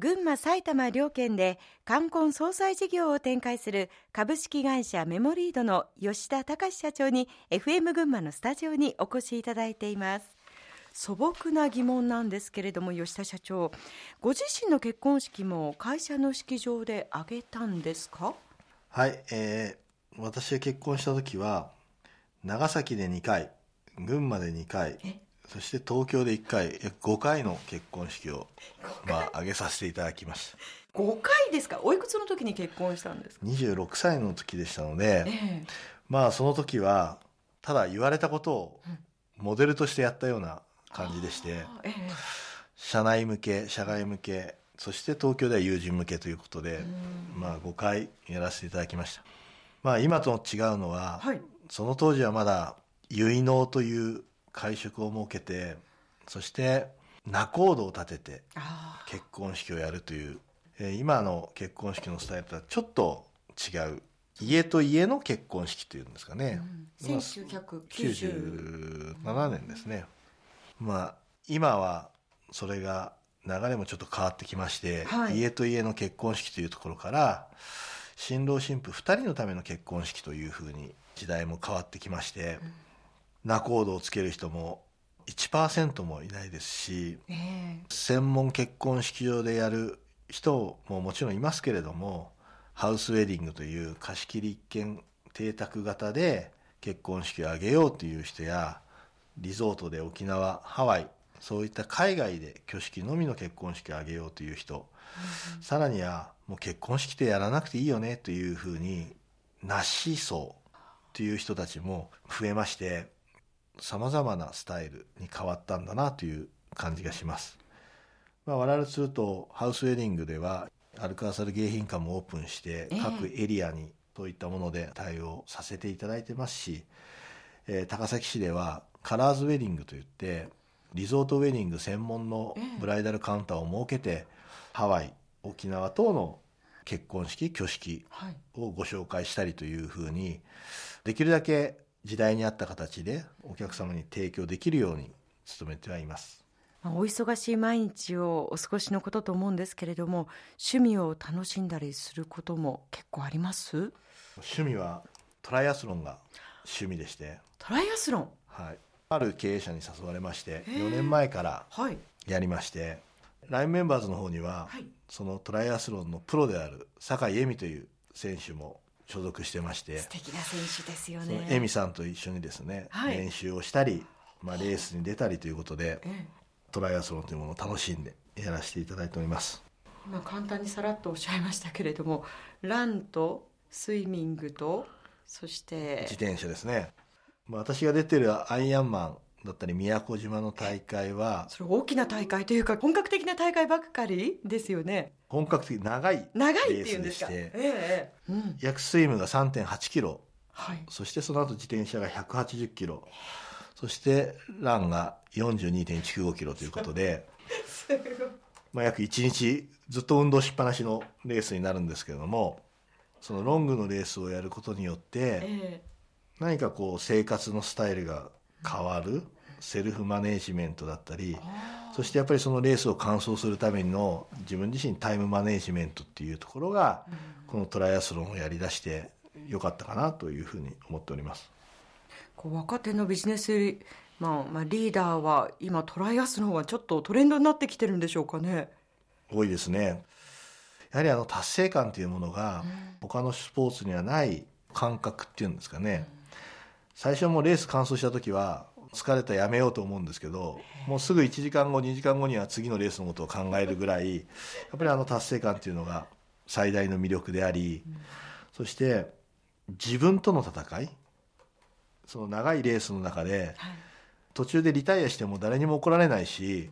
群馬埼玉両県で冠婚葬祭事業を展開する株式会社メモリードの吉田隆社長に FM 群馬のスタジオにお越しいただいています。素朴な疑問なんですけれども吉田社長ご自身の結婚式も会社の式場で挙げたんですか？はい、えー、私が結婚した時は長崎で2回群馬で2回そして東京で1回約5回の結婚式を、まあ、挙げさせていただきました。5回ですか？おいくつの時に結婚したんですか？26歳の時でしたので、ええ。まあその時はただ言われたことをモデルとしてやったような感じでして、あええ。社内向け社外向けそして東京では友人向けということで、まあ5回やらせていただきました。まあ今と違うのは、はい。その当時はまだ結納という会食を設けてそして仲人を立ててあ結婚式をやるという、えー今の結婚式のスタイルとはちょっと違う。家と家の結婚式というんですかね、あまあ1990 97年ですね。まあ今はそれが流れもちょっと変わってきまして、はい。家と家の結婚式というところから新郎新婦2人のための結婚式というふうに時代も変わってきまして、仲人をつける人も1%もいないですしええ。専門結婚式場でやる人ももちろんいますけれどもハウスウェディングという貸し切り一軒邸宅型で結婚式を挙げようという人やリゾートで沖縄ハワイそういった海外で挙式のみの結婚式を挙げようという人、さらにはもう結婚式ってやらなくていいよねというふうになし層という人たちも増えましてさまざまなスタイルに変わったんだなという感じがします。まあ、我々するとハウスウェディングではアルカーサル迎賓館もオープンしてええ。各エリアにそういったもので対応させていただいてますし、えー高崎市ではカラーズウェディングといってリゾートウェディング専門のブライダルカウンターを設けて、ハワイ沖縄等の結婚式挙式はい。をご紹介したりというふうにできるだけ時代に合った形でお客様に提供できるように努めてはいます。まあお忙しい毎日をお過ごしのことと思うんですけれども趣味を楽しんだりすることも結構あります？趣味はトライアスロンが趣味でして、トライアスロン？はい、ある経営者に誘われまして4年前からはい。やりまして LINE メンバーズの方には、はい。そのトライアスロンのプロである酒井恵美という選手も所属してまして。素敵な選手ですよね。恵美さんと一緒にですね、はい。練習をしたり、まあ、レースに出たりということでええ。トライアスロンというものを楽しんでやらせていただいております。今簡単にさらっとおっしゃいましたけれどもランとスイミングとそして自転車ですね、まあ、私が出てるアイアンマンだったり宮古島の大会はそれ大きな大会というか本格的な大会ばっかりですよね。本格的長い長いレースっていうんでええうん。約スイムが3 8キロ。はい。そしてその後自転車が180キロ。そしてランが42.195キロということで、まあ、約1日ずっと運動しっぱなしのレースになるんですけれどもそのロングのレースをやることによってえ。何かこう生活のスタイルが変わるセルフマネージメントだったりそしてやっぱりそのレースを完走するための自分自身タイムマネージメントっていうところがこのトライアスロンをやりだしてよかったかなというふうに思っております。こう若手のビジネス、まあまあ、リーダーは今トライアスロンはちょっとトレンドになってきてるんでしょうかね。多いですね。やはりあの達成感というものが他のスポーツにはない感覚っていうんですかね最初もレース完走した時は疲れたやめようと思うんですけどもうすぐ1時間後2時間後には次のレースのことを考えるぐらいやっぱりあの達成感っていうのが最大の魅力でありそして自分との戦いその長いレースの中で途中でリタイアしても誰にも怒られないし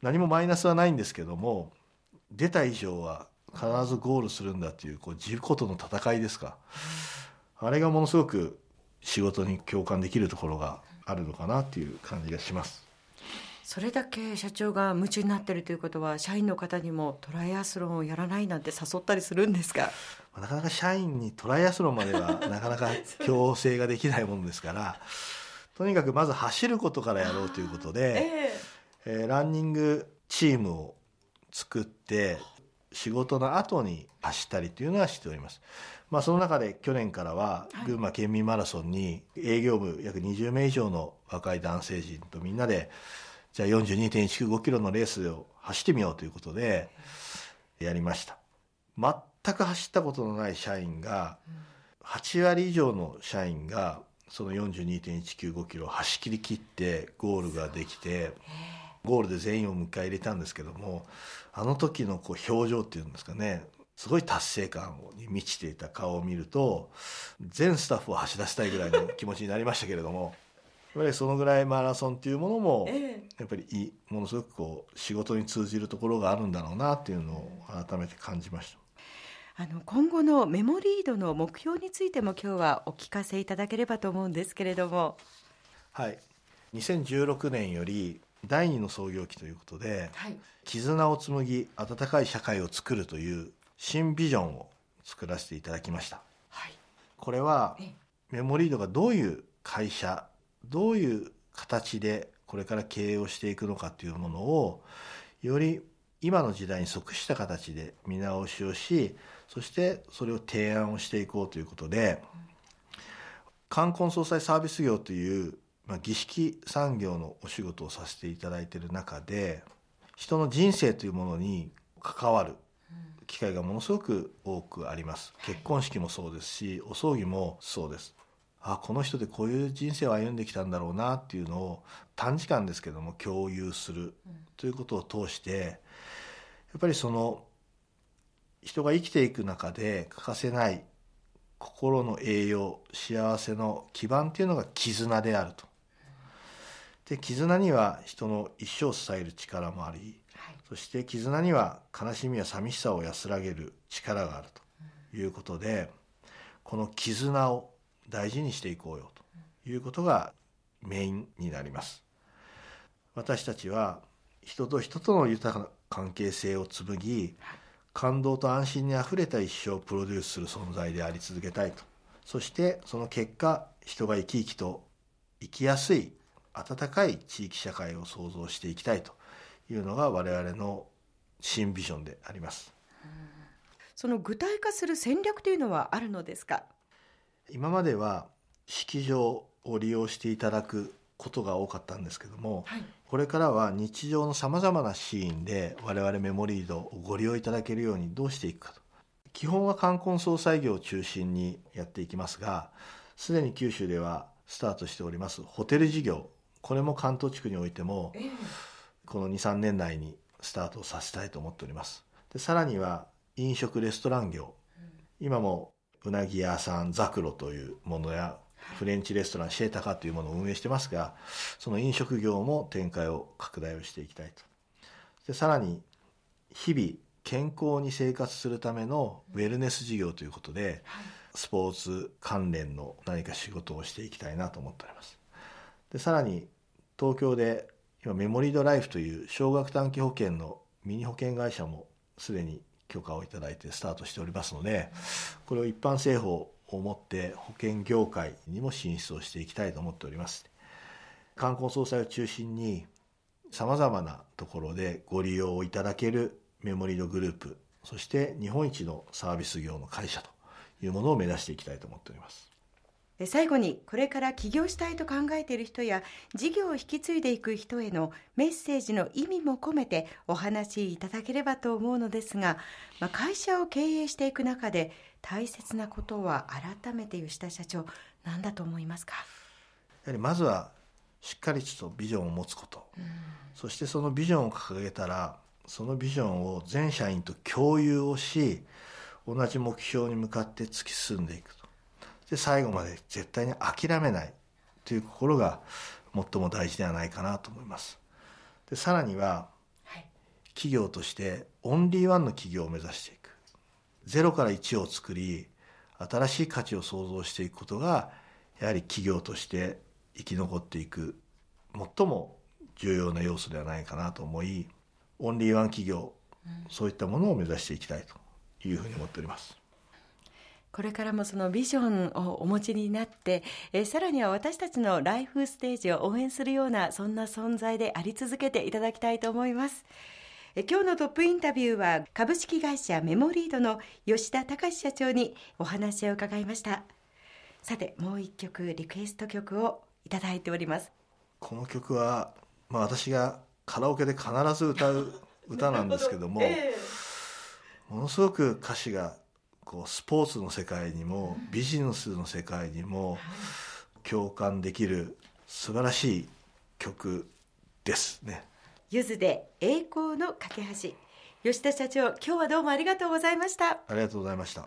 何もマイナスはないんですけども出た以上は必ずゴールするんだっていうこう自己との戦いですか。あれがものすごく仕事に共感できるところがあるのかなっていう感じがします。それだけ社長が夢中になってるということは社員の方にもトライアスロンをやらないなんて誘ったりするんですか？なかなか社員にトライアスロンまでは なかなか強制ができないものですから。とにかくまず走ることからやろうということで、ええ。ーランニングチームを作って仕事の後に走ったりというのはしております。まあ、その中で去年からは群馬県民マラソンに営業部約20名以上の若い男性陣とみんなでじゃあ42.195キロのレースを走ってみようということでやりました。全く走ったことのない社員が8割以上の社員がその42.195キロを走りきってゴールができてゴールで全員を迎え入れたんですけどもあの時のこう表情っていうんですかねすごい達成感に満ちていた顔を見ると全スタッフを走らせたいぐらいの気持ちになりましたけれどもやっぱりそのぐらいマラソンっていうものもやっぱりものすごくこう仕事に通じるところがあるんだろうなっていうのを改めて感じました。あの今後のメモリードの目標についても今日はお聞かせいただければと思うんですけれども。はい。2016年より第二の創業期ということで、はい、絆を紡ぎ温かい社会を作るという新ビジョンを作らせていただきました、はい、これはメモリードがどういう会社どういう形でこれから経営をしていくのかというものをより今の時代に即した形で見直しをしそしてそれを提案をしていこうということで冠婚葬祭サービス業という、まあ、儀式産業のお仕事をさせていただいている中で人の人生というものに関わる機会がものすごく多くあります。結婚式もそうですしお葬儀もそうです。あこの人でこういう人生を歩んできたんだろうなっていうのを短時間ですけども共有するということを通してやっぱりその人が生きていく中で欠かせない心の栄養幸せの基盤っていうのが絆であると。で絆には人の一生を支える力もありそして絆には悲しみや寂しさを安らげる力があるということでこの絆を大事にしていこうよということがメインになります。私たちは人と人との豊かな関係性を紡ぎ感動と安心にあふれた一生をプロデュースする存在であり続けたいと。そしてその結果人が生き生きと生きやすい温かい地域社会を創造していきたいと。いうのが我々の新ビジョンであります。その具体化する戦略というのはあるのですか？今までは式場を利用していただくことが多かったんですけども、はい、これからは日常のさまざまなシーンで我々メモリードをご利用いただけるようにどうしていくかと。基本は冠婚葬祭業を中心にやっていきますがすでに九州ではスタートしておりますホテル事業。これも関東地区においても、えーこの23年内にスタートさせたいと思っております。でさらには飲食レストラン業、うん、今もうなぎ屋さんザクロというものやフレンチレストランシェータカというものを運営してますがその飲食業も展開を拡大をしていきたいと。でさらに日々健康に生活するためのウェルネス事業ということで、スポーツ関連の何か仕事をしていきたいなと思っております。でさらに東京で今メモリードライフという少額短期保険のミニ保険会社もすでに許可をいただいてスタートしておりますのでこれを一般製法をもって保険業界にも進出をしていきたいと思っております。冠婚葬祭を中心にさまざまなところでご利用いただけるメモリードグループそして日本一のサービス業の会社というものを目指していきたいと思っております。最後にこれから起業したいと考えている人や事業を引き継いでいく人へのメッセージの意味も込めてお話しいただければと思うのですが、まあ、会社を経営していく中で大切なことは改めて吉田社長何だと思いますか？やはりまずはしっかりとビジョンを持つこと、そしてそのビジョンを掲げたらそのビジョンを全社員と共有をし同じ目標に向かって突き進んでいく。で最後まで絶対に諦めないという心が最も大事ではないかなと思います。でさらには、はい、企業としてオンリーワンの企業を目指していく。ゼロから1を作り新しい価値を創造していくことがやはり企業として生き残っていく最も重要な要素ではないかなと思いオンリーワン企業、うん、そういったものを目指していきたいというふうに思っておりますこれからもそのビジョンをお持ちになって、えー、さらには私たちのライフステージを応援するようなそんな存在であり続けていただきたいと思います。え今日のトップインタビューは株式会社メモリードの吉田隆社長にお話を伺いました。さてもう一曲リクエスト曲をいただいております。この曲は、まあ、私がカラオケで必ず歌う歌なんですけども、えー、ものすごく歌詞がこうスポーツの世界にもビジネスの世界にも共感できる素晴らしい曲ですね。ゆずで栄光の架け橋。吉田社長今日はどうもありがとうございました。ありがとうございました